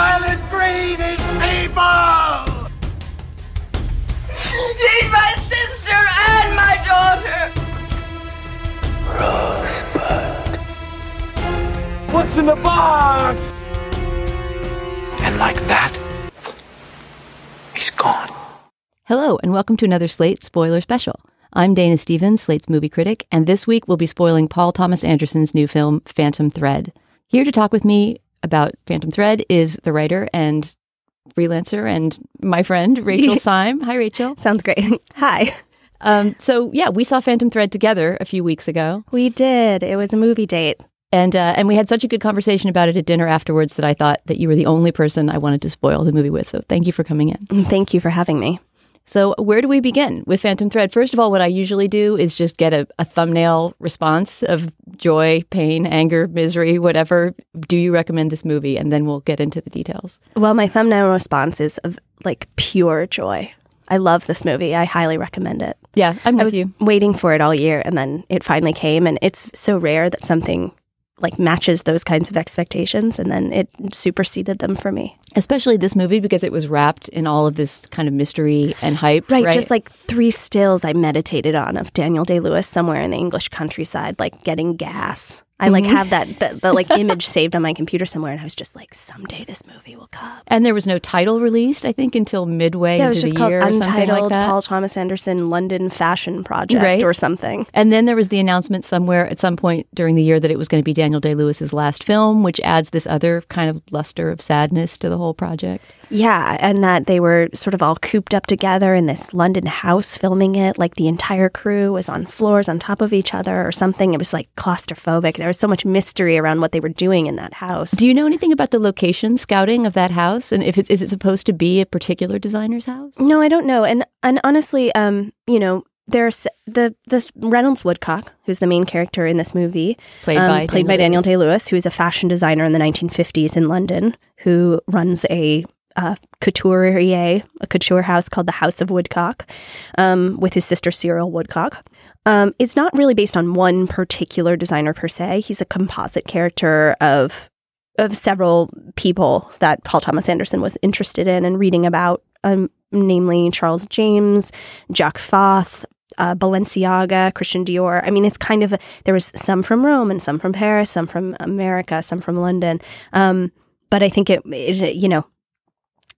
Silent breed is people! She's my sister and my daughter. Rosebud. What's in the box? And like that, he's gone. Hello, and welcome to another Slate spoiler special. I'm Dana Stevens, Slate's movie critic, and this week we'll be spoiling Paul Thomas Anderson's new film, Phantom Thread. Here to talk with me about Phantom Thread is the writer and freelancer and my friend, Rachel Syme. Hi, Rachel. Sounds great. Hi. Um, so, yeah, we saw Phantom Thread together a few weeks ago. We did. It was a movie date. And uh, and we had such a good conversation about it at dinner afterwards that I thought that you were the only person I wanted to spoil the movie with. So thank you for coming in. Thank you for having me. So, where do we begin with Phantom Thread? First of all, what I usually do is just get a, a, thumbnail response of joy, pain, anger, misery, whatever. Do you recommend this movie? And then we'll get into the details. Well, my thumbnail response is of like pure joy. I love this movie. I highly recommend it. Yeah, I'm with I was you. waiting for it all year, and then it finally came. And it's so rare that something like matches those kinds of expectations and then it superseded them for me especially this movie because it was wrapped in all of this kind of mystery and hype right, right? just like three stills i meditated on of daniel day-lewis somewhere in the english countryside like getting gas I like Mm-hmm. have that the, the like image saved on my computer somewhere, and I was just like, someday this movie will come. and there was no title released i think until midway Yeah, it into was just the called year or like Untitled Paul Thomas Anderson London Fashion Project Right. or something. and then there was the announcement somewhere at some point during the year that it was going to be Daniel Day Lewis's last film, which adds this other kind of luster of sadness to the whole project. Yeah, and that they were sort of all cooped up together in this London house filming it. Like the entire crew was on floors on top of each other or something. It was like claustrophobic. There was so much mystery around what they were doing in that house. Do you know anything about the location scouting of that house, and if it's is it supposed to be a particular designer's house? no, I don't know. And and honestly, um, you know, there's the the Reynolds Woodcock, who's the main character in this movie, Played um, by played Daniel by Daniel Day-Lewis. Who is a fashion designer in the 1950s in London, who runs a uh, couturier, a couture house called the House of Woodcock, um, with his sister Cyril Woodcock. Um, it's not really based on one particular designer per se. He's a composite character of of several people that Paul Thomas Anderson was interested in and reading about, um, namely Charles James, Jacques Fath, uh, Balenciaga, Christian Dior. I mean, it's kind of a, there was some from Rome and some from Paris, some from America, some from London. Um, but I think it, it, you know,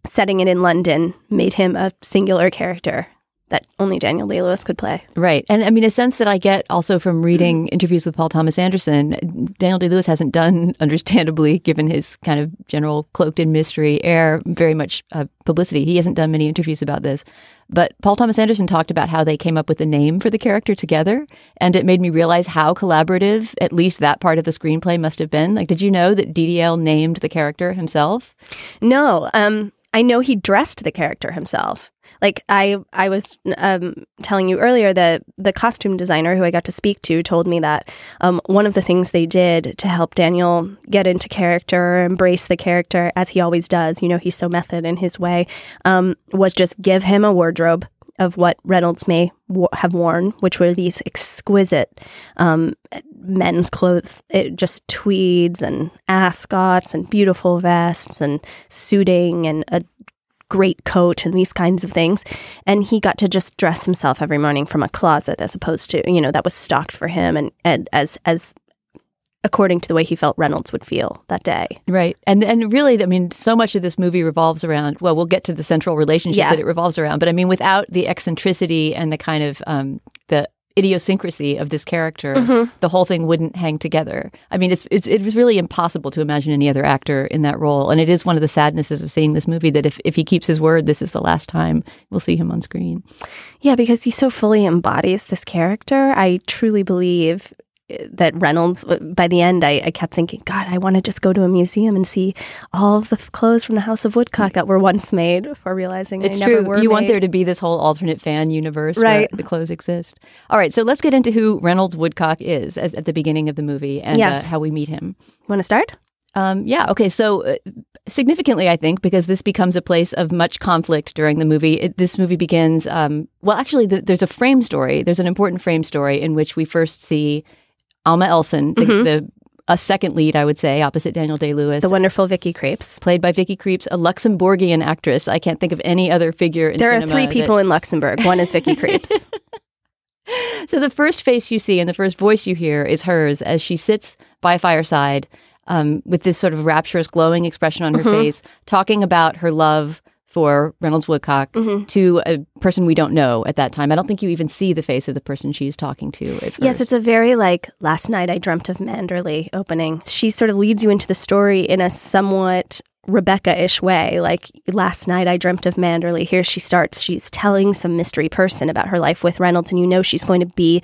setting it in London made him a singular character that only Daniel Day Lewis could play. Right. And I mean, a sense that I get also from reading interviews with Paul Thomas Anderson, Daniel Day Lewis hasn't done, understandably, given his kind of general cloaked in mystery air, very much uh, publicity. He hasn't done many interviews about this. But Paul Thomas Anderson talked about how they came up with the name for the character together. And it made me realize how collaborative at least that part of the screenplay must have been. Like, did you know that DDL named the character himself? No, um, I know he dressed the character himself. Like I, I was um, telling you earlier that the costume designer who I got to speak to told me that um, one of the things they did to help Daniel get into character, embrace the character as he always does. You know, he's so method in his way. Um, was just give him a wardrobe of what Reynolds may w- have worn, which were these exquisite um, men's clothes, it, just tweeds and ascots and beautiful vests and suiting and a great coat and these kinds of things. And he got to just dress himself every morning from a closet as opposed to, you know, that was stocked for him and, and as as according to the way he felt Reynolds would feel that day. Right. And and really, I mean, so much of this movie revolves around, well, we'll get to the central relationship Yeah. that it revolves around, but I mean, without the eccentricity and the kind of um, the idiosyncrasy of this character, the whole thing wouldn't hang together. I mean, it's, it's it was really impossible to imagine any other actor in that role, and it is one of the sadnesses of seeing this movie that if if he keeps his word, this is the last time we'll see him on screen. Yeah, because he so fully embodies this character. I truly believe that Reynolds, uh, by the end, I, I kept thinking, God, I want to just go to a museum and see all of the f- clothes from the House of Woodcock that were once made before realizing It's true. You want there to be this whole alternate fan universe where the clothes exist. All right, so let's get into who Reynolds Woodcock is as, at the beginning of the movie and Yes. uh, how we meet him. You want to start? Um, yeah. Okay. So uh, significantly, I think because this becomes a place of much conflict during the movie. It, this movie begins. Um, well, actually, the, there's a frame story. There's an important frame story in which we first see Alma Elson, the, the a second lead, I would say, opposite Daniel Day Lewis. Mm-hmm. The wonderful Vicky Krieps. Played by Vicky Krieps, a Luxembourgian actress. I can't think of any other figure in There are three that- people in Luxembourg. One is Vicky Krieps. So the first face you see and the first voice you hear is hers as she sits by a fireside um, with this sort of rapturous, glowing expression on her Mm-hmm. face, talking about her love for Reynolds Woodcock Mm-hmm. to a person we don't know at that time. I don't think you even see the face of the person she's talking to. Yes, it's a very like last night I dreamt of Manderley opening. She sort of leads you into the story in a somewhat Rebecca-ish way. Like last night I dreamt of Manderley. Here she starts. She's telling some mystery person about her life with Reynolds, and you know she's going to be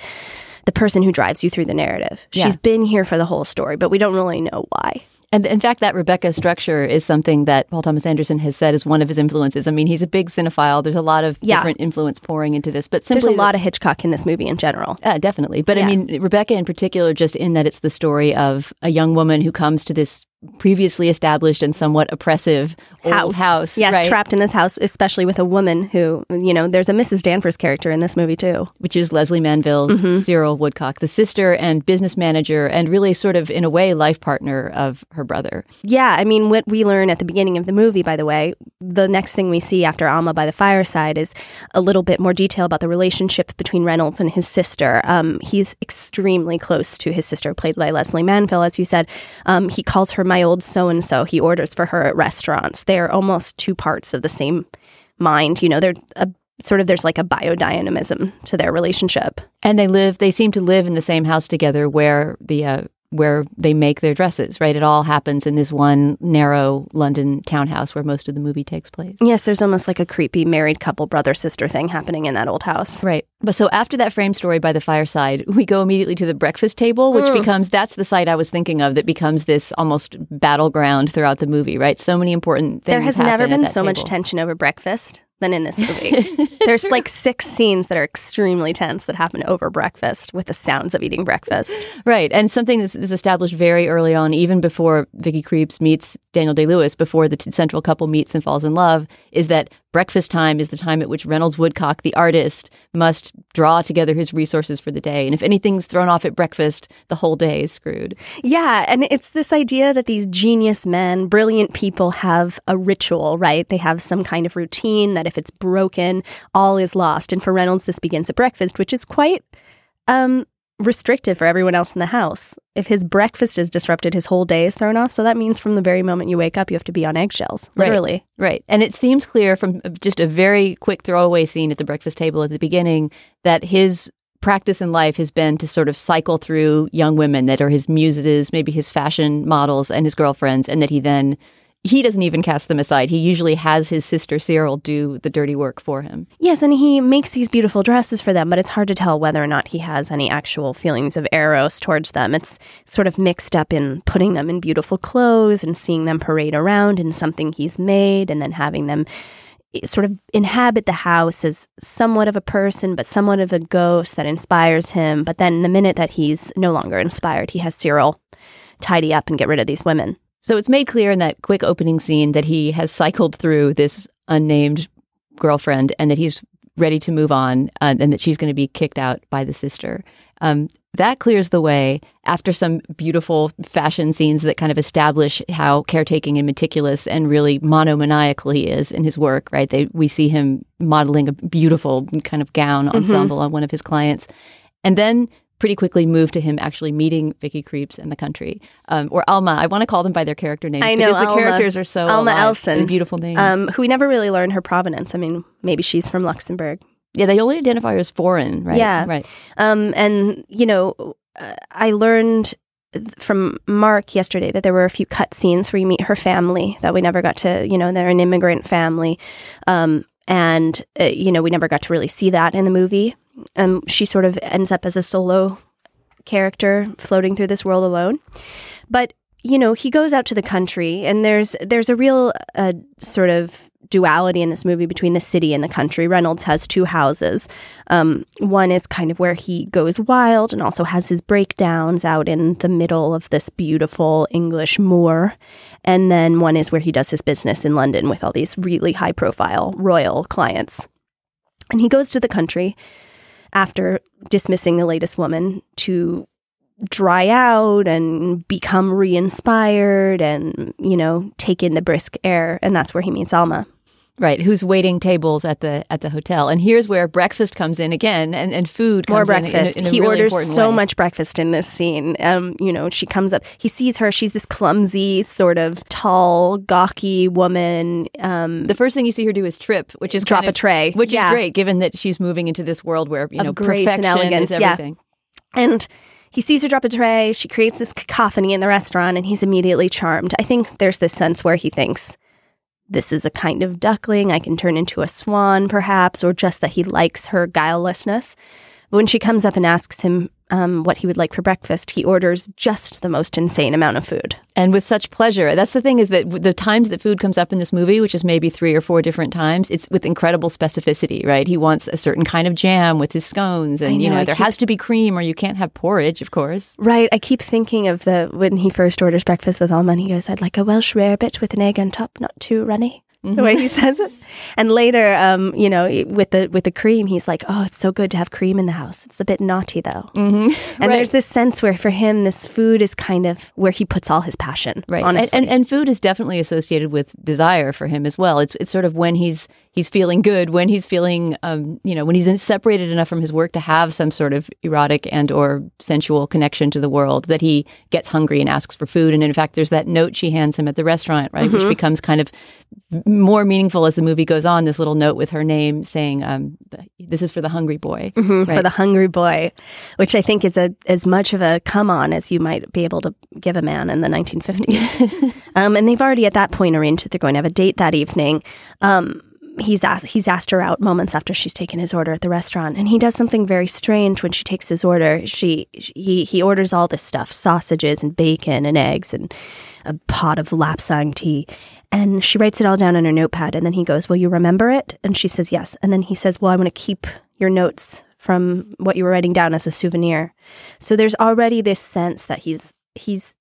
the person who drives you through the narrative. Yeah. She's been here for the whole story, but we don't really know why. And in fact, that Rebecca structure is something that Paul Thomas Anderson has said is one of his influences. I mean, he's a big cinephile. There's a lot of Yeah. different influence pouring into this, but There's a lot of Hitchcock in this movie in general. Uh, definitely. But I mean, Rebecca in particular, just in that it's the story of a young woman who comes to this previously established and somewhat oppressive old house. Yes, right? trapped in this house, especially with a woman who, you know, there's a Mrs. Danvers character in this movie too. Which is Lesley Manville's Mm-hmm. Cyril Woodcock, the sister and business manager, and really sort of, in a way, life partner of her brother. Yeah, I mean, what we learn at the beginning of the movie, by the way, the next thing we see after Alma by the fireside is a little bit more detail about the relationship between Reynolds and his sister. Um, he's extremely close to his sister, played by Leslie Manville, as you said. Um, he calls her my old so and so. He orders for her at restaurants. They're almost two parts of the same mind. You know, they're a, sort of there's like a biodynamism to their relationship. And they live, they seem to live in the same house together where the, uh, where they make their dresses, right? It all happens in this one narrow London townhouse where most of the movie takes place. Yes, there's almost like a creepy married couple brother sister thing happening in that old house. Right. But so after that frame story by the fireside, we go immediately to the breakfast table, which Mm. becomes that's the site I was thinking of that becomes this almost battleground throughout the movie, right? So many important things. There has never been so much tension over breakfast than in this movie. There's like six scenes that are extremely tense that happen over breakfast with the sounds of eating breakfast. Right. And something that's, that's established very early on, even before Vicky Krieps meets Daniel Day Lewis, before the t- central couple meets and falls in love, is that breakfast time is the time at which Reynolds Woodcock, the artist, must draw together his resources for the day. And if anything's thrown off at breakfast, the whole day is screwed. Yeah, and it's this idea that these genius men, brilliant people have a ritual, right? They have some kind of routine that if it's broken, all is lost. And for Reynolds, this begins at breakfast, which is quite um, restrictive for everyone else in the house. If his breakfast is disrupted, his whole day is thrown off. So that means from the very moment you wake up, you have to be on eggshells, Right. literally. Right. And it seems clear from just a very quick throwaway scene at the breakfast table at the beginning that his practice in life has been to sort of cycle through young women that are his muses, maybe his fashion models and his girlfriends, and that he then he doesn't even cast them aside. He usually has his sister Cyril do the dirty work for him. Yes, and he makes these beautiful dresses for them, but it's hard to tell whether or not he has any actual feelings of eros towards them. It's sort of mixed up in putting them in beautiful clothes and seeing them parade around in something he's made and then having them eh, sort of inhabit the house as somewhat of a person, but somewhat of a ghost that inspires him. But then the minute that he's no longer inspired, he has Cyril tidy up and get rid of these women. So it's made clear in that quick opening scene that he has cycled through this unnamed girlfriend and that he's ready to move on uh, and that she's going to be kicked out by the sister. Um, that clears the way after some beautiful fashion scenes that kind of establish how caretaking and meticulous and really monomaniacal he is in his work, right? They, we see him modeling a beautiful kind of gown ensemble on one of his clients. And then pretty quickly move to him actually meeting Vicky Krieps in the country. Um, or Alma. I want to call them by their character names I know because the Alma. characters are so Alma Elson. and beautiful names. Um, who we never really learn her provenance. I mean, maybe she's from Luxembourg. Yeah, they only identify her as foreign, right? Yeah. Right. Um, and you know, uh, I learned from Mark yesterday that there were a few cut scenes where you meet her family that we never got to. You know, they're an immigrant family, um, and uh, you know we never got to really see that in the movie. Um, she sort of ends up as a solo character floating through this world alone, but you know he goes out to the country, and there's there's a real uh, sort of duality in this movie between the city and the country. Reynolds has two houses. Um, one is kind of where he goes wild and also has his breakdowns out in the middle of this beautiful English moor. And then one is where he does his business in London with all these really high profile royal clients. And he goes to the country after dismissing the latest woman to dry out and become re-inspired and you know take in the brisk air. And that's where he meets alma Right, who's waiting tables at the at the hotel, and here's where breakfast comes in again, and, and food comes more in in a- breakfast. in he really orders so way. much breakfast in this scene. Um, you know, she comes up. He sees her. She's this clumsy, sort of tall, gawky woman. Um, The first thing you see her do is trip, which is Drop kind a tray. which Yeah. is great, given that she's moving into this world where you Of know grace and perfection elegance, is yeah. everything. and he sees her drop a tray. She creates this cacophony in the restaurant, and he's immediately charmed. I think there's this sense where he thinks. This is a kind of duckling I can turn into a swan, perhaps, or just that he likes her guilelessness. When she comes up and asks him um, what he would like for breakfast, he orders just the most insane amount of food. and with such pleasure. That's the thing is that the times that food comes up in this movie, which is maybe three or four different times, it's with incredible specificity, right? He wants a certain kind of jam with his scones, and I you know, know I there keep- has to be cream, or you can't have porridge, of course. Right. I keep thinking of the when he first orders breakfast with Alma and he goes, I'd like a Welsh rarebit with an egg on top, not too runny. The way he says it. And later, um, you know, with the with the cream, he's like, Oh, it's so good to have cream in the house. It's a bit naughty though. Mm-hmm. And there's this sense where for him this food is kind of where he puts all his passion. Right. Honestly. And, and and food is definitely associated with desire for him as well. It's it's sort of when he's he's feeling good, when he's feeling um, you know, when he's separated enough from his work to have some sort of erotic and or sensual connection to the world that he gets hungry and asks for food. And in fact, there's that note she hands him at the restaurant, right, which becomes kind of more meaningful as the movie goes on. This little note with her name saying, um, "This is for the hungry boy." Mhm, for the hungry boy, which I think is a as much of a come on as you might be able to give a man in the 1950s. um, and they've already at that point arranged that they're going to have a date that evening. Um, he's asked he's asked her out moments after she's taken his order at the restaurant, and he does something very strange when she takes his order. She he he orders all this stuff: sausages and bacon and eggs and a pot of lapsang tea. And she writes it all down on her notepad. And then he goes, Will you remember it? And she says, Yes. And then he says, Well, I want to keep your notes from what you were writing down as a souvenir. So there's already this sense that he's he's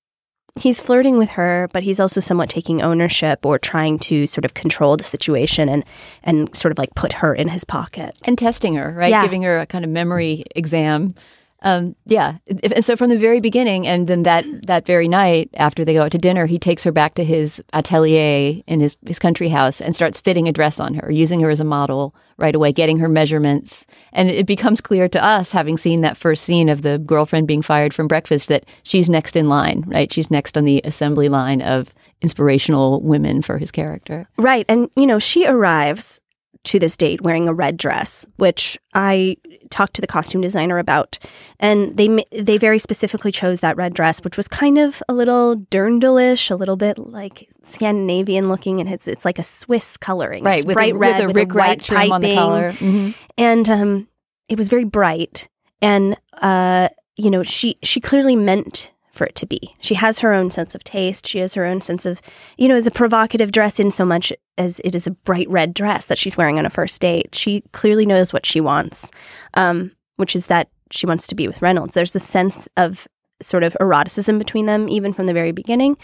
he's flirting with her, but he's also somewhat taking ownership or trying to sort of control the situation and and sort of like put her in his pocket. and testing her, right? Yeah. Giving her a kind of memory exam. Um, yeah, and so from the very beginning, and then that that very night after they go out to dinner, he takes her back to his atelier in his his country house and starts fitting a dress on her, using her as a model right away, getting her measurements, and it becomes clear to us, having seen that first scene of the girlfriend being fired from breakfast, that she's next in line, right? She's next on the assembly line of inspirational women for his character. Right. And, you know, she arrives to this date wearing a red dress, which I talked to the costume designer about. And they they very specifically chose that red dress, which was kind of a little dirndlish, a little bit like Scandinavian looking. And it's, it's like a Swiss coloring. Right, It's with bright a, red with a with a white trim on the piping. collar. Mhm. And um, it was very bright. And, uh, you know, she, she clearly meant for it to be. She has her own sense of taste. She has her own sense of, you know, is a provocative dress in so much as it is a bright red dress that she's wearing on a first date. She clearly knows what she wants, um, which is that she wants to be with Reynolds. There's a sense of sort of eroticism between them, even from the very beginning.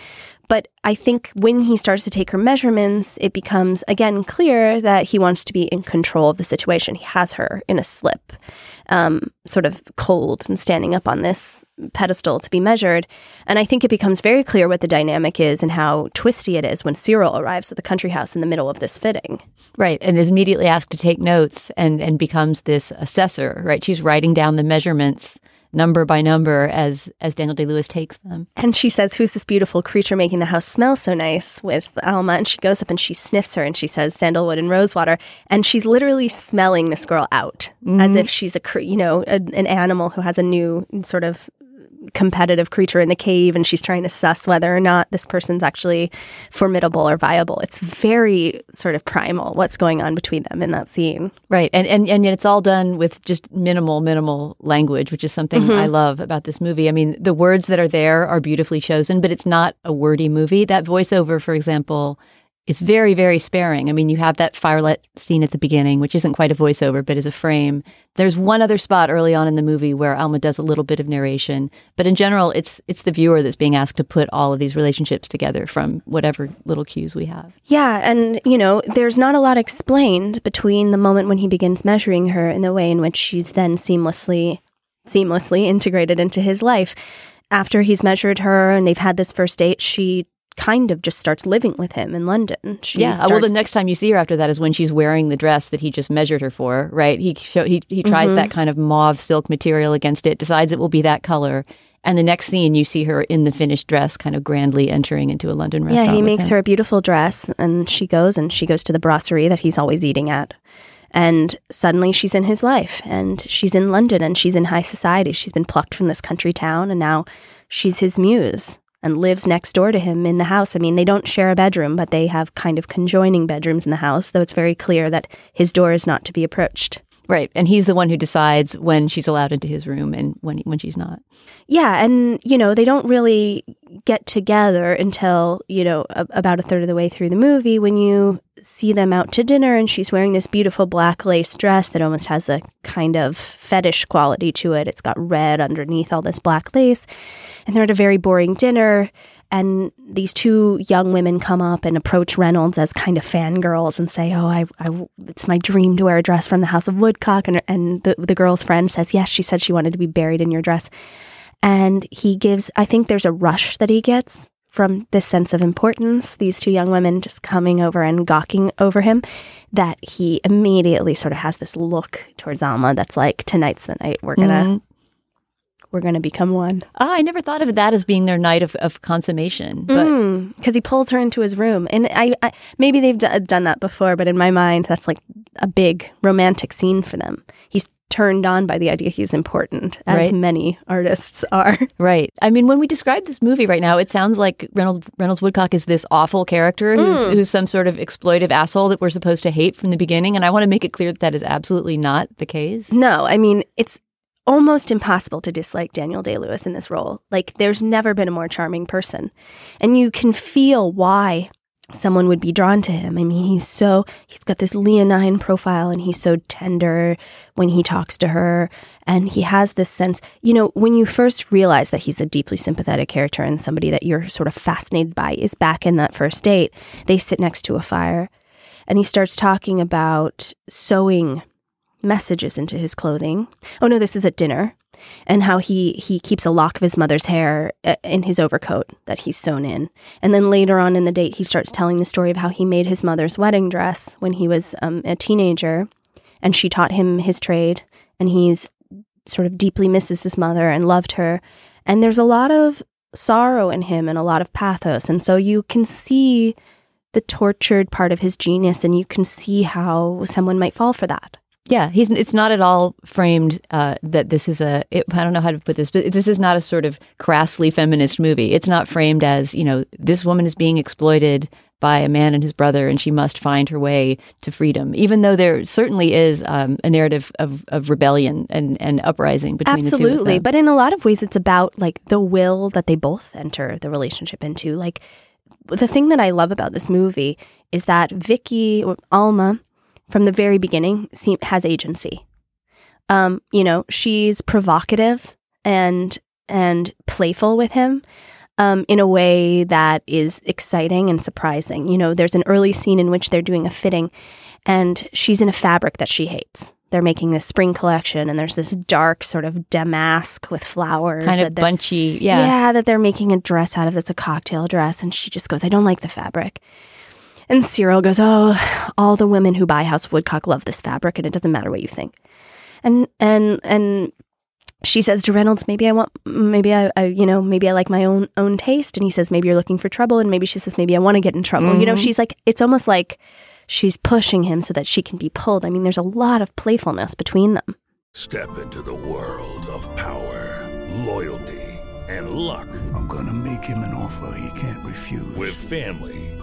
But I think when he starts to take her measurements, it becomes again clear that he wants to be in control of the situation. He has her in a slip, um, sort of cold and standing up on this pedestal to be measured. And I think it becomes very clear what the dynamic is and how twisty it is when Cyril arrives at the country house in the middle of this fitting. Right, and is immediately asked to take notes and and becomes this assessor. Right, she's writing down the measurements number by number as as Daniel Day Lewis takes them. And she says, Who's this beautiful creature making the house smell so nice with Alma? And she goes up and she sniffs her and she says, Sandalwood and rosewater. And she's literally smelling this girl out as mm-hmm. if she's a, you know, a, an animal who has a new sort of competitive creature in the cave and she's trying to suss whether or not this person's actually formidable or viable. It's very sort of primal what's going on between them in that scene. Right. And and and yet it's all done with just minimal minimal language, which is something I mm-hmm. love about this movie. I mean, the words that are there are beautifully chosen, but it's not a wordy movie. That voiceover, for example, is very very sparing. I mean, you have that firelit scene at the beginning, which isn't quite a voiceover, but is a frame. There's one other spot early on in the movie where Alma does a little bit of narration, but in general, it's it's the viewer that's being asked to put all of these relationships together from whatever little cues we have. Yeah, and you know, there's not a lot explained between the moment when he begins measuring her and the way in which she's then seamlessly seamlessly integrated into his life. After he's measured her and they've had this first date, she kind of just starts living with him in London. She yeah. Well, the next time you see her after that is when she's wearing the dress that he just measured her for. Right. He show, he he tries Mm-hmm. that kind of mauve silk material against it, decides it will be that color, and the next scene you see her in the finished dress, kind of grandly entering into a London restaurant. Yeah, he makes him. her a beautiful dress and she goes and she goes to the brasserie that he's always eating at. And suddenly she's in his life and she's in London and she's in high society. She's been plucked from this country town and now she's his muse and lives next door to him in the house. I mean, they don't share a bedroom, but they have kind of conjoining bedrooms in the house, though it's very clear that his door is not to be approached. Right, and he's the one who decides when she's allowed into his room and when when she's not. Yeah, and you know, they don't really get together until, you know, a- about a third of the way through the movie when you see them out to dinner and she's wearing this beautiful black lace dress that almost has a kind of fetish quality to it. It's got red underneath all this black lace. And they're at a very boring dinner and these two young women come up and approach Reynolds as kind of fangirls and say, "Oh, I, I it's my dream to wear a dress from the House of Woodcock." And and the the girl's friend says, "Yes, she said she wanted to be buried in your dress." And he gives, I think there's a rush that he gets from this sense of importance, these two young women just coming over and gawking over him, that he immediately sort of has this look towards Alma that's like, tonight's the night we're gonna, mm-hmm. We're gonna become one. Ah, I never thought of that as being their night of, of consummation. But Because he pulls her into his room. And I, I maybe they've d- done that before, but in my mind, that's like a big romantic scene for them. He's turned on by the idea he's important, as Right. many artists are. Right. I mean, when we describe this movie right now, it sounds like Reynolds, Reynolds Woodcock is this awful character who's, who's some sort of exploitive asshole that we're supposed to hate from the beginning. And I want to make it clear that that is absolutely not the case. No, I mean, it's almost impossible to dislike Daniel Day Lewis in this role. Like, there's never been a more charming person. And you can feel why someone would be drawn to him. I mean, he's so, he's got this leonine profile and he's so tender when he talks to her. And he has this sense, you know, when you first realize that he's a deeply sympathetic character and somebody that you're sort of fascinated by is back in that first date. They sit next to a fire and he starts talking about sewing messages into his clothing. Oh no, this is at dinner. And how he he keeps a lock of his mother's hair uh, in his overcoat that he's sewn in. And then later on in the date, he starts telling the story of how he made his mother's wedding dress when he was um, a teenager, and she taught him his trade. And he's sort of deeply misses his mother and loved her. And there's a lot of sorrow in him and a lot of pathos. And so you can see the tortured part of his genius, and you can see how someone might fall for that. Yeah, he's. It's not at all framed uh, that this is a. It, I don't know how to put this, but this is not a sort of crassly feminist movie. It's not framed as you know this woman is being exploited by a man and his brother, and she must find her way to freedom. Even though there certainly is um, a narrative of, of rebellion and, and uprising between the two of Absolutely. But in a lot of ways, it's about like the will that they both enter the relationship into. Like the thing that I love about this movie is that Vicky or Alma, from the very beginning, seem, has agency. Um, you know, she's provocative and and playful with him. Um, in a way that is exciting and surprising. You know, there's an early scene in which they're doing a fitting and she's in a fabric that she hates. They're making this spring collection, and there's this dark sort of damask with flowers. kind of bunchy. Yeah. yeah, that they're making a dress out of that's a cocktail dress. And she just goes, I don't like the fabric. And Cyril goes, Oh, all the women who buy House of Woodcock love this fabric, and it doesn't matter what you think. And and and she says to Reynolds, maybe I want, maybe I, I, you know, maybe I like my own own taste. And he says, maybe you're looking for trouble. And maybe she says, maybe I want to get in trouble. You know, mm-hmm. she's like, it's almost like she's pushing him so that she can be pulled. I mean, there's a lot of playfulness between them. Step into the world of power, loyalty, and luck. I'm gonna make him an offer he can't refuse. With family,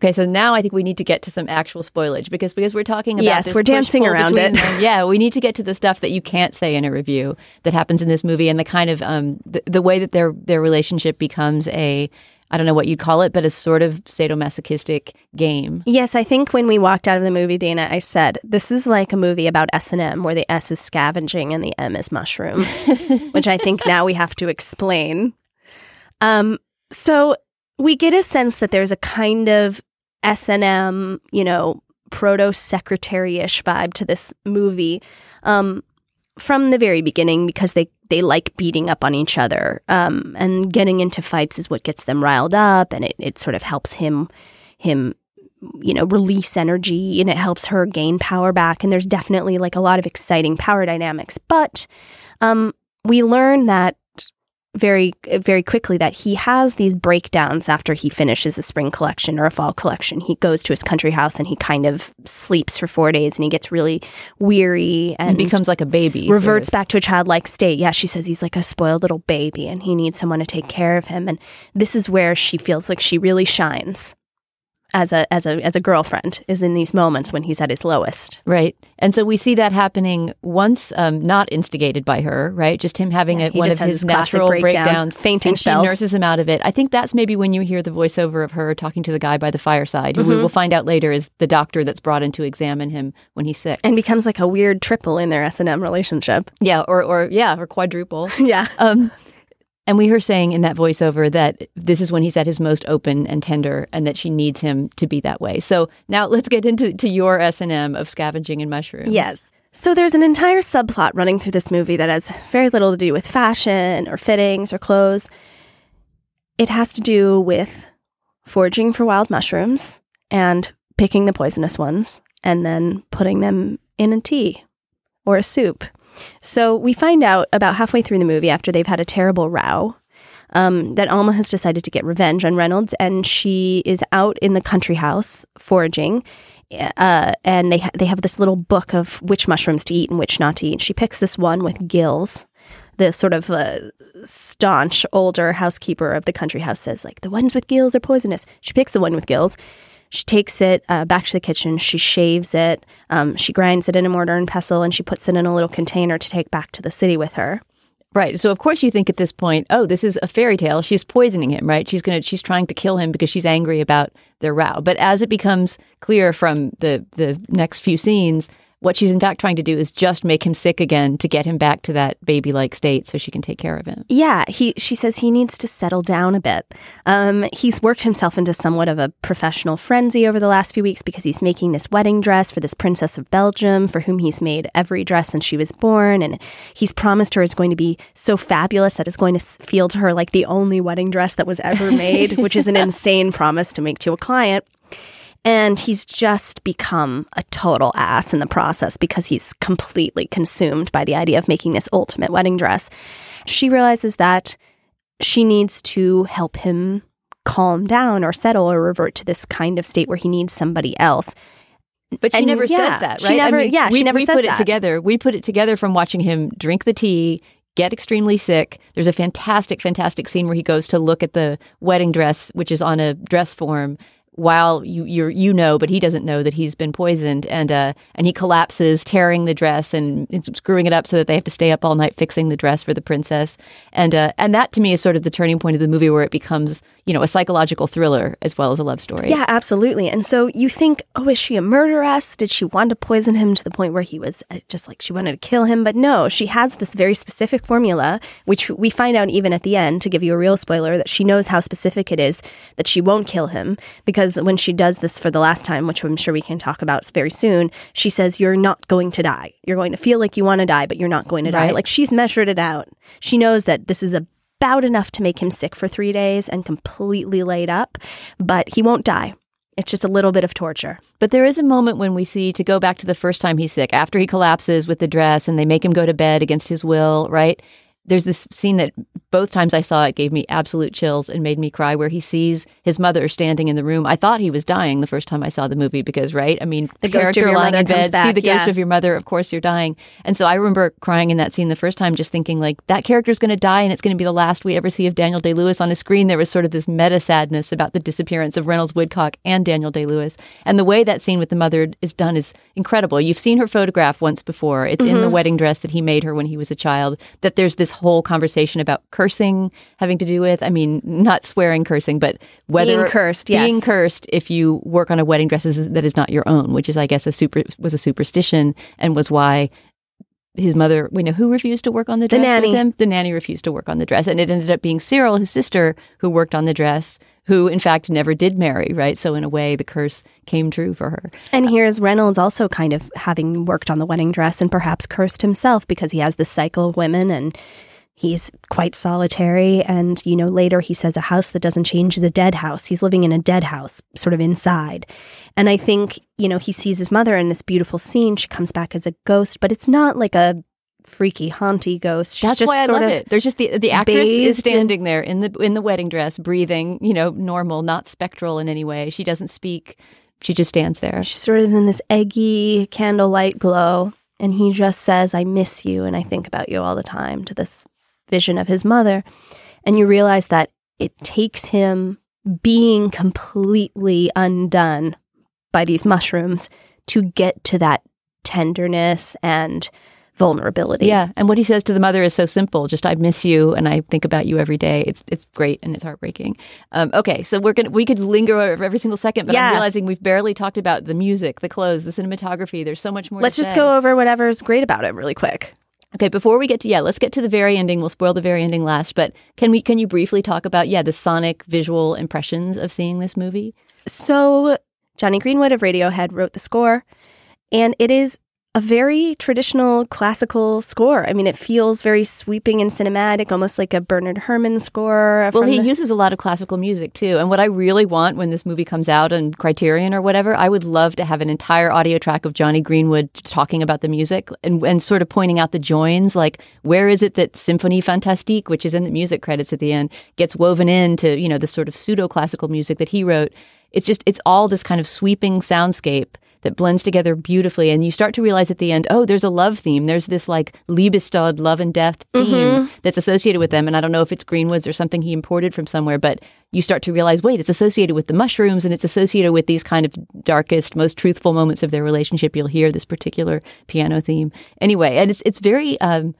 Okay, so now I think we need to get to some actual spoilage because because we're talking about Yes, this we're dancing around it. them. Yeah, we need to get to the stuff that you can't say in a review that happens in this movie and the kind of um the, the way that their their relationship becomes a I don't know what you'd call it, but a sort of sadomasochistic game. Yes, I think when we walked out of the movie, Dana, I said this is like a movie about S and M, where the S is scavenging and the M is mushrooms, which I think now we have to explain. Um, so we get a sense that there's a kind of S and M, you know, proto secretary ish vibe to this movie. Um, from the very beginning because they they like beating up on each other um, and getting into fights is what gets them riled up and it, it sort of helps him him you know release energy and it helps her gain power back and there's definitely like a lot of exciting power dynamics but um, we learn that very very quickly that he has these breakdowns after he finishes a spring collection or a fall collection he goes to his country house and he kind of sleeps for four days and he gets really weary and And becomes like a baby. sort reverts of. back to a childlike state. Yeah, she says he's like a spoiled little baby and he needs someone to take care of him. And this is where she feels like she really shines as a as a as a girlfriend is in these moments when he's at his lowest. Right. And so we see that happening once, um, not instigated by her, right? Just him having Yeah, a, one of his his natural breakdown, breakdowns. fainting and she spells. nurses him out of it. I think that's maybe when you hear the voiceover of her talking to the guy by the fireside, who we Mhm. will find out later is the doctor that's brought in to examine him when he's sick. And becomes like a weird triple in their S and M relationship. Yeah, or, or yeah, or quadruple. yeah. Um, and we hear saying in that voiceover that this is when he's at his most open and tender, and that she needs him to be that way. So now let's get into to your S and M of scavenging and mushrooms. Yes. So there's an entire subplot running through this movie that has very little to do with fashion or fittings or clothes. It has to do with foraging for wild mushrooms and picking the poisonous ones and then putting them in a tea or a soup. So we find out about halfway through the movie after they've had a terrible row um, that Alma has decided to get revenge on Reynolds, and she is out in the country house foraging. Uh, and they ha- they have this little book of which mushrooms to eat and which not to eat. She picks this one with gills. The sort of uh, staunch older housekeeper of the country house says, like, the ones with gills are poisonous. She picks the one with gills. She takes it uh, back to the kitchen. She shaves it. Um, she grinds it in a mortar and pestle, and she puts it in a little container to take back to the city with her. Right. So of course you think at this point, oh, this is a fairy tale. She's poisoning him, right? She's gonna she's trying to kill him because she's angry about their row. But as it becomes clear from the the next few scenes, what she's in fact trying to do is just make him sick again to get him back to that baby like state so she can take care of him. Yeah, he she says he needs to settle down a bit. Um, he's worked himself into somewhat of a professional frenzy over the last few weeks because he's making this wedding dress for this princess of Belgium, for whom he's made every dress since she was born, and he's promised her it's going to be so fabulous that it's going to feel to her like the only wedding dress that was ever made, which is an insane promise to make to a client. And he's just become a total ass in the process because he's completely consumed by the idea of making this ultimate wedding dress. She realizes that she needs to help him calm down or settle or revert to this kind of state where he needs somebody else. But she And, never yeah, says that, right? She never, I mean, yeah, we, she never we says put that. it together. We put it together from watching him drink the tea, get extremely sick. There's a fantastic, fantastic scene where he goes to look at the wedding dress, which is on a dress form while you you you know, but he doesn't know that he's been poisoned, and uh, and he collapses, tearing the dress and screwing it up so that they have to stay up all night fixing the dress for the princess, and uh, and that to me is sort of the turning point of the movie where it becomes you know a psychological thriller as well as a love story. Yeah, absolutely. And so you think, oh, is she a murderess? Did she want to poison him to the point where he was uh, just like she wanted to kill him? But no, she has this very specific formula, which we find out even at the end, to give you a real spoiler, that she knows how specific it is that she won't kill him. Because when she does this for the last time, which I'm sure we can talk about very soon, she says, You're not going to die. You're going to feel like you want to die, but you're not going to die. Right. Like she's measured it out. She knows that this is about enough to make him sick for three days and completely laid up, but he won't die. It's just a little bit of torture. But there is a moment when we see, to go back to the first time he's sick, after he collapses with the dress and they make him go to bed against his will, right? There's this scene that both times I saw it gave me absolute chills and made me cry, where he sees his mother standing in the room. I thought he was dying the first time I saw the movie because, right? I mean, The ghost of character your lying mother in bed, see back, the ghost yeah. of your mother, of course you're dying. And so I remember crying in that scene the first time, just thinking like that character's going to die and it's going to be the last we ever see of Daniel Day Lewis on a screen. There was sort of this meta sadness about the disappearance of Reynolds Woodcock and Daniel Day Lewis, and the way that scene with the mother is done is incredible. You've seen her photograph once before. It's in the Mhm. wedding dress that he made her when he was a child. That there's this whole conversation about cursing having to do with. I mean, not swearing, cursing, but whether Being cursed, being yes. cursed if you work on a wedding dress that is not your own, which is, I guess, a super was a superstition and was why his mother. We know who refused to work on the dress The nanny. with him. The nanny refused to work on the dress, and it ended up being Cyril, his sister, who worked on the dress. Who, in fact, never did marry, right? So, in a way, the curse came true for her. And here's Reynolds also kind of having worked on the wedding dress and perhaps cursed himself because he has this cycle of women and he's quite solitary. And, you know, later he says a house that doesn't change is a dead house. He's living in a dead house, sort of inside. And I think, you know, he sees his mother in this beautiful scene. She comes back as a ghost, but it's not like a freaky, haunty ghost. She's That's just why I sort love of it. There's just the the actress is bathed in- standing there in the in the wedding dress, breathing, you know, normal, not spectral in any way. She doesn't speak. She just stands there. She's sort of in this eggy candlelight glow. And he just says, I miss you and I think about you all the time to this vision of his mother. And you realize that it takes him being completely undone by these mushrooms to get to that tenderness and vulnerability. Yeah, and what he says to the mother is so simple. Just I miss you, and I think about you every day. It's it's great and it's heartbreaking. Um, okay, so we're gonna we could linger over every single second, but Yeah. I'm realizing we've barely talked about the music, the clothes, the cinematography. There's so much more. Let's just say. go over whatever's great about it really quick. Okay, before we get to yeah, let's get to the very ending. We'll spoil the very ending last, but can we can you briefly talk about yeah the sonic visual impressions of seeing this movie? So, Jonny Greenwood of Radiohead wrote the score, and it is a very traditional classical score. I mean, it feels very sweeping and cinematic, almost like a Bernard Herrmann score. Well, he the- uses a lot of classical music too. And what I really want when this movie comes out on Criterion or whatever, I would love to have an entire audio track of Jonny Greenwood talking about the music and, and sort of pointing out the joins. Like, where is it that Symphonie Fantastique, which is in the music credits at the end, gets woven into, you know, the sort of pseudo classical music that he wrote? It's just, it's all this kind of sweeping soundscape that blends together beautifully. And you start to realize at the end, oh, there's a love theme. There's this like Liebestod, love and death theme Mhm. that's associated with them. And I don't know if it's Greenwoods or something he imported from somewhere, but you start to realize, wait, it's associated with the mushrooms and it's associated with these kind of darkest, most truthful moments of their relationship. You'll hear this particular piano theme. Anyway, and it's it's very um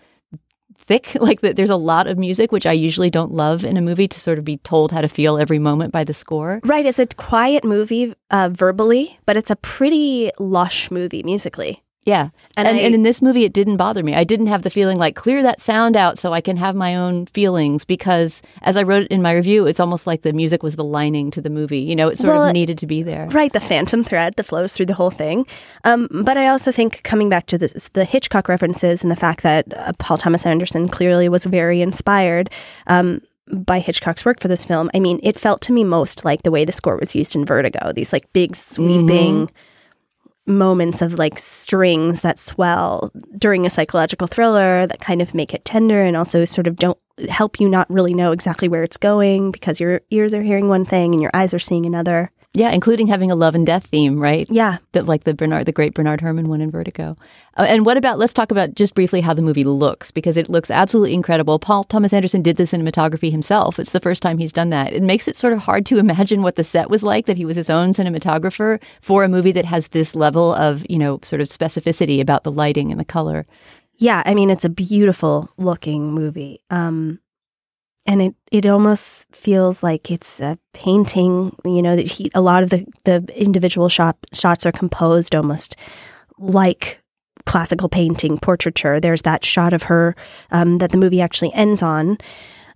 thick like that there's a lot of music which i usually don't love in a movie to sort of be told how to feel every moment by the score Right, it's a quiet movie uh, verbally, but it's a pretty lush movie musically. Yeah. And And, I- and, in this movie, it didn't bother me. I didn't have the feeling like, clear that sound out so I can have my own feelings because, as I wrote it in my review, it's almost like the music was the lining to the movie. You know, it sort Well, of needed to be there. Right, the phantom thread that flows through the whole thing. Um, but I also think coming back to this, the Hitchcock references and the fact that uh, Paul Thomas Anderson clearly was very inspired um, by Hitchcock's work for this film. I mean, it felt to me most like the way the score was used in Vertigo. These like big sweeping moments of like strings that swell during a psychological thriller that kind of make it tender and also sort of don't help you not really know exactly where it's going because your ears are hearing one thing and your eyes are seeing another. Yeah, including having a love and death theme, right? Yeah. That like the Bernard, the great Bernard Herrmann one in Vertigo. Uh, and what about? Let's talk about just briefly how the movie looks because it looks absolutely incredible. Paul Thomas Anderson did the cinematography himself. It's the first time he's done that. It makes it sort of hard to imagine what the set was like that he was his own cinematographer for a movie that has this level of you know sort of specificity about the lighting and the color. Yeah, I mean it's a beautiful looking movie. Um and it, it almost feels like it's a painting, you know, that he a lot of the, the individual shot shots are composed almost like classical painting, portraiture. There's that shot of her um, that the movie actually ends on,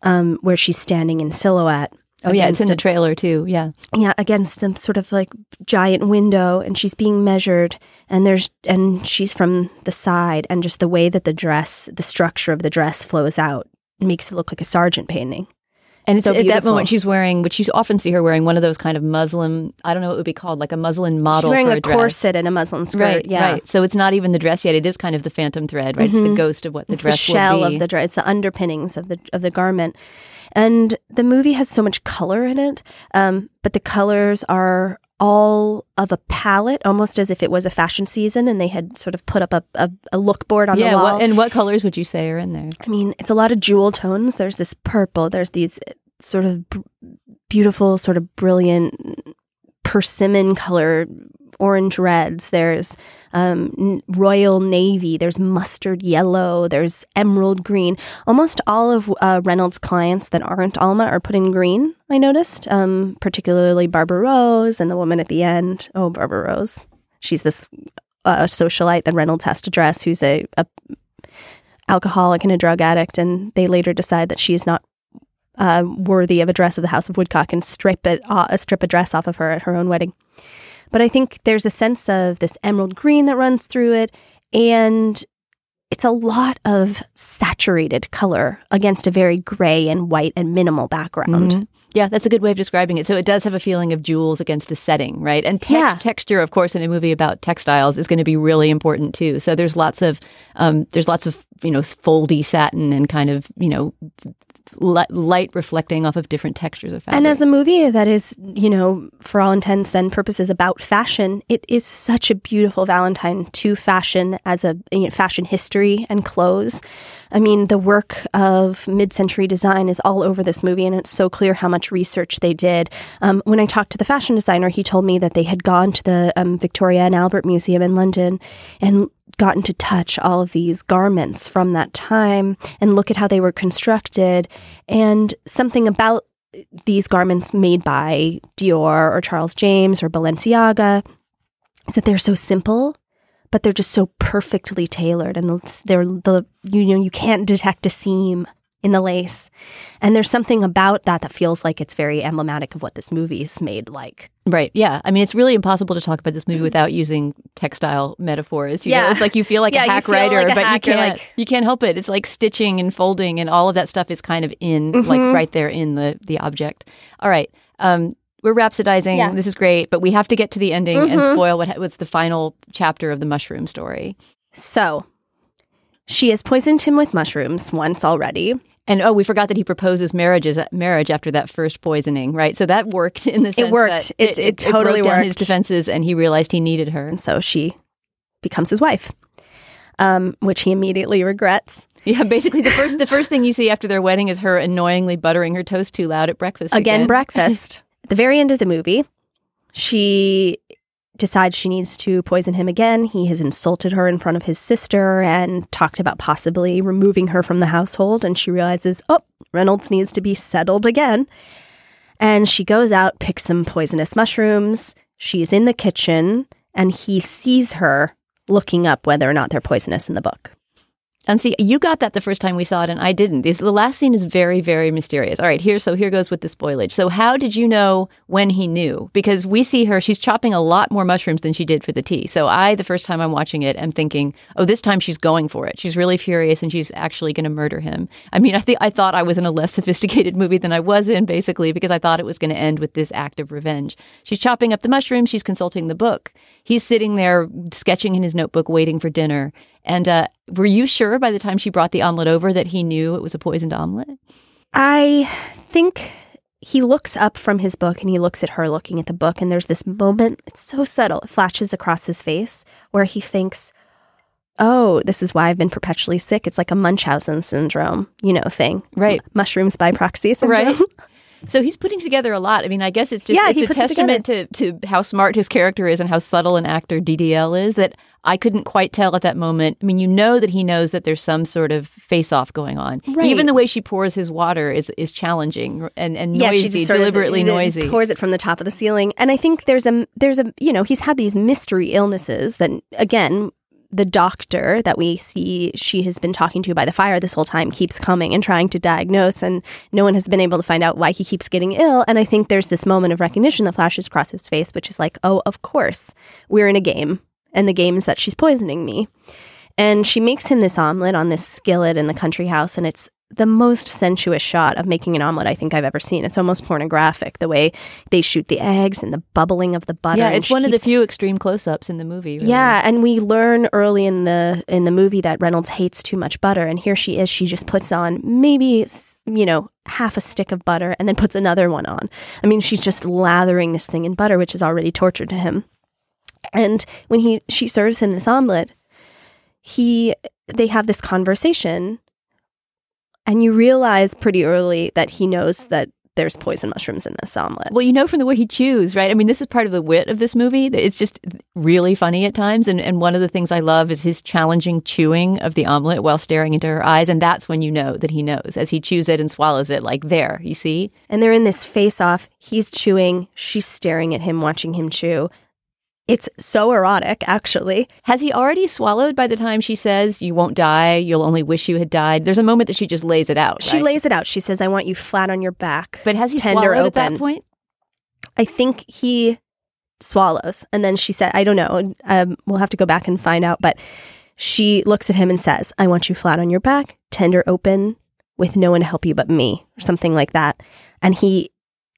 um, where she's standing in silhouette. Oh yeah, it's in the trailer too. Yeah. yeah against some sort of like giant window and she's being measured and there's and she's from the side and just the way that the dress the structure of the dress flows out makes it look like a Sargent painting And it's So at that moment she's wearing, which you often see her wearing, one of those kind of muslin. I don't know what it would be called, like a muslin model. she's wearing for a, a, corset and a muslin skirt Right, yeah right. So it's not even the dress yet. It is kind of the phantom thread, right? It's the Mhm. ghost of what the it's dress the shell of the dress it's the underpinnings of the of the garment and the movie has so much color in it um, but the colors are all of a palette almost as if it was a fashion season and they had sort of put up a, a, a look board on yeah. the wall What, and what colors would you say are in there? I mean, it's a lot of jewel tones. There's this purple. There's these sort of b- beautiful, sort of brilliant persimmon color orange reds. There's um, royal navy. There's mustard yellow. There's emerald green. Almost all of uh, Reynolds' clients that aren't Alma are put in green. I noticed, um, particularly Barbara Rose and the woman at the end. Oh, Barbara Rose. She's this uh, socialite that Reynolds has to dress, who's a, a alcoholic and a drug addict, and they later decide that she is not uh, worthy of a dress of the House of Woodcock and strip it, uh, strip a dress off of her at her own wedding. But I think there's a sense of this emerald green that runs through it, and it's a lot of saturated color against a very gray and white and minimal background. Mhm. Yeah, that's a good way of describing it. So it does have a feeling of jewels against a setting, right? And text, Yeah. texture, of course, in a movie about textiles is going to be really important too. So there's lots of um, there's lots of you know foldy satin and kind of you know light reflecting off of different textures of fabric. And as a movie that is, you know, for all intents and purposes about fashion, it is such a beautiful Valentine to fashion as a you know, fashion history and clothes. I mean, the work of mid-century design is all over this movie, and it's so clear how much research they did. Um, when I talked to the fashion designer, he told me that they had gone to the um, Victoria and Albert Museum in London and gotten to touch all of these garments from that time and look at how they were constructed. And something about these garments made by Dior or Charles James or Balenciaga is that they're so simple but they're just so perfectly tailored. And they're the you know you can't detect a seam in the lace and there's something about that that feels like it's very emblematic of what this movie's made like Right. Yeah. I mean, it's really impossible to talk about this movie without using textile metaphors. You know, Yeah. it's like you feel like Yeah, a hack writer, like a but hack. you can't. like- you can't help it. It's like stitching and folding, and all of that stuff is kind of in, Mhm. like right there in the the object. All right. Um, we're rhapsodizing. Yeah. This is great, but we have to get to the ending and Mhm. spoil what what's the final chapter of the mushroom story. so she has poisoned him with mushrooms once already And oh, we forgot that he proposes marriages marriage after that first poisoning, right? So that worked in the sense worked. that It- worked. it totally broke down his defenses, and he realized he needed her. and so she becomes his wife um, which he immediately regrets Yeah, basically the first the first thing you see after their wedding is her annoyingly buttering her toast too loud at breakfast. again breakfast at the very end of the movie she decides she needs to poison him again. He has insulted her in front of his sister and talked about possibly removing her from the household. And she realizes oh reynolds needs to be settled again. And she goes out picks some poisonous mushrooms. She's in the kitchen and he sees her looking up whether or not they're poisonous in the book And see, you got that the first time we saw it, and I didn't. The last scene is very, very mysterious. All right, here, so here goes with the spoilage. So, how did you know when he knew? Because we see her; she's chopping a lot more mushrooms than she did for the tea. So, I, the first time I'm watching it, am thinking, oh, this time she's going for it. She's really furious, and she's actually going to murder him. I mean, I think I thought I was in a less sophisticated movie than I was in, basically, because I thought it was going to end with this act of revenge. She's chopping up the mushrooms. She's consulting the book. He's sitting there sketching in his notebook, waiting for dinner. And uh, were you sure by the time she brought the omelet over that he knew it was a poisoned omelet? I think he looks up from his book and he looks at her looking at the book. And there's this moment, it's so subtle, it flashes across his face where he thinks, oh, this is why I've been perpetually sick. It's like a Munchausen syndrome, you know, thing. Right. M- mushrooms by proxy syndrome. Right. So he's putting together a lot. I mean, I guess it's just Yeah, it's a puts it testament to, to how smart his character is and how subtle an actor DDL is that I couldn't quite tell at that moment. I mean, you know that he knows that there's some sort of face off going on. Right. Even the way she pours his water is is challenging and, and yeah, noisy, she deliberately of, noisy. Pours it from the top of the ceiling, and I think there's a there's a you know he's had these mystery illnesses that again the doctor that we see she has been talking to by the fire this whole time keeps coming and trying to diagnose and no one has been able to find out why he keeps getting ill and i think there's this moment of recognition that flashes across his face which is like oh of course we're in a game and the game is that she's poisoning me and she makes him this omelet on this skillet in the country house and it's the most sensuous shot of making an omelet I think I've ever seen. It's almost pornographic the way they shoot the eggs and the bubbling of the butter. yeah, it's one of the few extreme close-ups in the movie. really. yeah, and we learn early in the in the movie that Reynolds hates too much butter, and here she is. She just puts on maybe you know half a stick of butter, and then puts another one on. I mean, she's just lathering this thing in butter, which is already torture to him. And when he she serves him this omelet, he they have this conversation, and you realize pretty early that he knows that there's poison mushrooms in this omelet. Well, you know from the way he chews, right? I mean, this is part of the wit of this movie. It's just really funny at times. And, and one of the things I love is his challenging chewing of the omelet while staring into her eyes. And that's when you know that he knows as he chews it and swallows it, like there, you see? And they're in this face off. He's chewing. She's staring at him, watching him chew. It's so erotic, actually. Has he already swallowed by the time she says, You won't die, you'll only wish you had died? There's a moment that she just lays it out. She right? lays it out. She says, I want you flat on your back. But has he tender swallowed open. at that point? I think he swallows. And then she said, I don't know. Um, we'll have to go back and find out. But she looks at him and says, I want you flat on your back, tender open, with no one to help you but me, or something like that. And he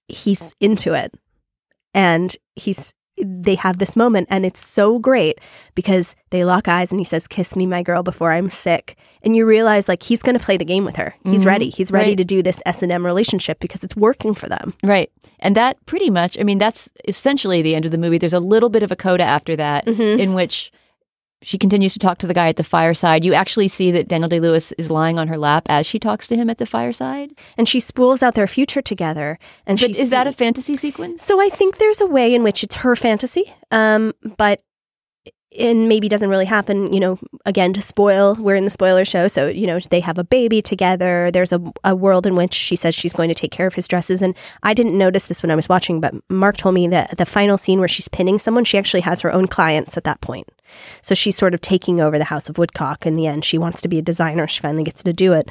he's into it. And he's they have this moment and it's so great because they lock eyes and he says, Kiss me, my girl, before I'm sick. And you realize like he's gonna play the game with her. He's Mhm. ready. He's ready Right. to do this S and M relationship because it's working for them. Right. And that pretty much, I mean, that's essentially the end of the movie. There's a little bit of a coda after that Mhm. in which she continues to talk to the guy at the fireside. You actually see that Daniel Day Lewis is lying on her lap as she talks to him at the fireside. And she spools out their future together. And But she is that a fantasy sequence? So I think there's a way in which it's her fantasy, um, but and maybe doesn't really happen. You know, again to spoil, we're in the spoiler show, so you know they have a baby together. There's a, a world in which she says she's going to take care of his dresses, and I didn't notice this when I was watching, but Mark told me that the final scene where she's pinning someone, she actually has her own clients at that point. So she's sort of taking over the House of Woodcock in the end. She wants to be a designer. She finally gets to do it.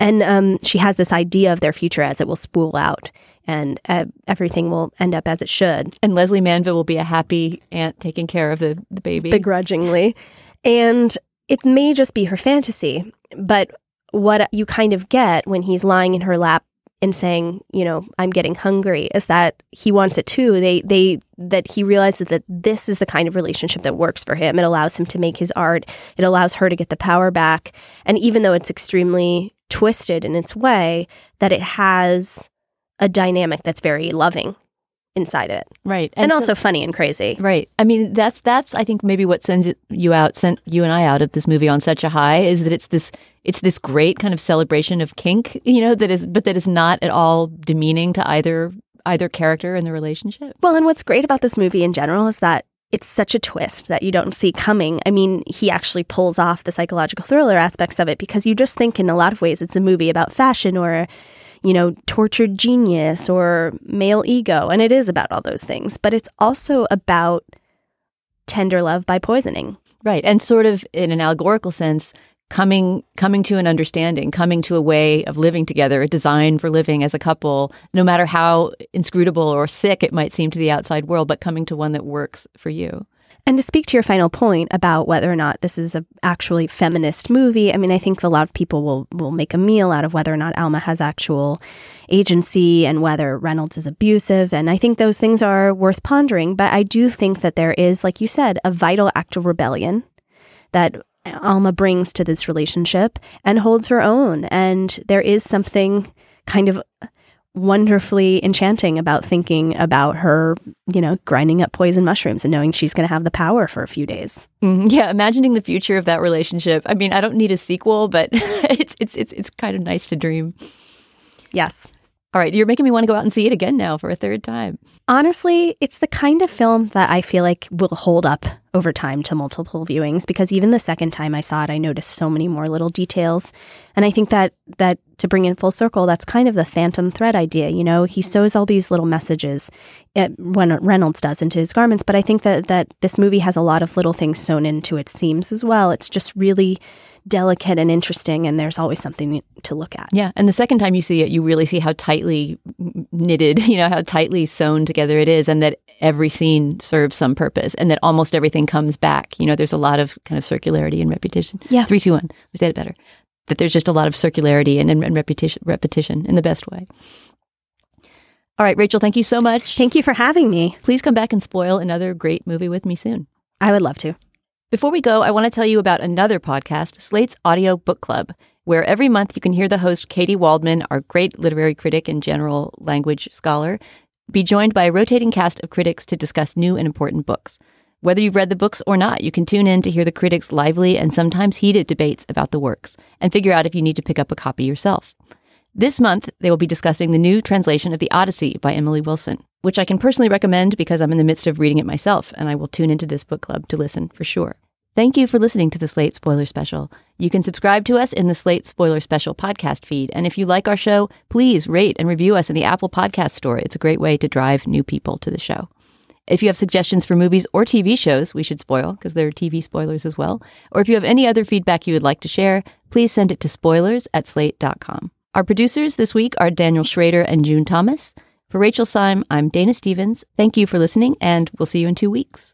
And um, she has this idea of their future as it will spool out and uh, everything will end up as it should, And Lesley Manville will be a happy aunt taking care of the, the baby. begrudgingly. And it may just be her fantasy, but what you kind of get when he's lying in her lap and saying, you know, I'm getting hungry, is that he wants it too. They they that he realizes that this is the kind of relationship that works for him. It allows him to make his art. It allows her to get the power back. And even though it's extremely twisted in its way, that it has a dynamic that's very loving inside of it. Right. And, so- also funny and crazy. Right. I mean, that's that's I think maybe what sends it, you out, sent you and I out of this movie on such a high is that it's this it's this great kind of celebration of kink, you know, that is but that is not at all demeaning to either either character in the relationship. Well, and what's great about this movie in general is that it's such a twist that you don't see coming. I mean, he actually pulls off the psychological thriller aspects of it because you just think in a lot of ways it's a movie about fashion or, you know, tortured genius or male ego. And it is about all those things, but it's also about tender love by poisoning. Right. And sort of in an allegorical sense, coming coming to an understanding, coming to a way of living together, a design for living as a couple, no matter how inscrutable or sick it might seem to the outside world, but coming to one that works for you. And to speak to your final point about whether or not this is a actually feminist movie, I mean, I think a lot of people will will make a meal out of whether or not Alma has actual agency and whether Reynolds is abusive, and I think those things are worth pondering. But I do think that there is, like you said, a vital act of rebellion that Alma brings to this relationship and holds her own, and there is something kind of wonderfully enchanting about thinking about her, you know, grinding up poison mushrooms and knowing she's going to have the power for a few days. Mm, yeah, imagining the future of that relationship. I mean, I don't need a sequel, but it's it's it's it's kind of nice to dream. Yes. All right, you're making me want to go out and see it again now for a third time. Honestly, it's the kind of film that I feel like will hold up over time to multiple viewings because even the second time I saw it, I noticed so many more little details. And I think that that to bring in full circle, that's kind of the phantom thread idea. You know, he sews all these little messages eh, when Reynolds does into his garments, but I think that that this movie has a lot of little things sewn into its seams as well. It's just really delicate and interesting, and there's always something to look at. Yeah, and the second time you see it, you really see how tightly knitted, you know, how tightly sewn together it is, and that every scene serves some purpose, and that almost everything comes back. You know, there's a lot of kind of circularity and repetition. Yeah, three, two, one. We said it better. That there's just a lot of circularity and, and, and repetition, repetition in the best way. All right, Rachel, thank you so much. Thank you for having me. Please come back and spoil another great movie with me soon. I would love to. Before we go, I want to tell you about another podcast, Slate's Audio Book Club, where every month you can hear the host, Katy Waldman, our great literary critic and general language scholar, be joined by a rotating cast of critics to discuss new and important books. Whether you've read the books or not, you can tune in to hear the critics' lively and sometimes heated debates about the works and figure out if you need to pick up a copy yourself. This month, they will be discussing the new translation of The Odyssey by Emily Wilson, which I can personally recommend because I'm in the midst of reading it myself, and I will tune into this book club to listen for sure. Thank you for listening to the Slate Spoiler Special. You can subscribe to us in the Slate Spoiler Special podcast feed. And if you like our show, please rate and review us in the Apple Podcast Store. It's a great way to drive new people to the show. If you have suggestions for movies or TV shows we should spoil, because there are TV spoilers as well, or if you have any other feedback you would like to share, please send it to spoilers at slate.com. Our producers this week are Daniel Schrader and June Thomas. For Rachel Syme, I'm Dana Stevens. Thank you for listening, and we'll see you in two weeks.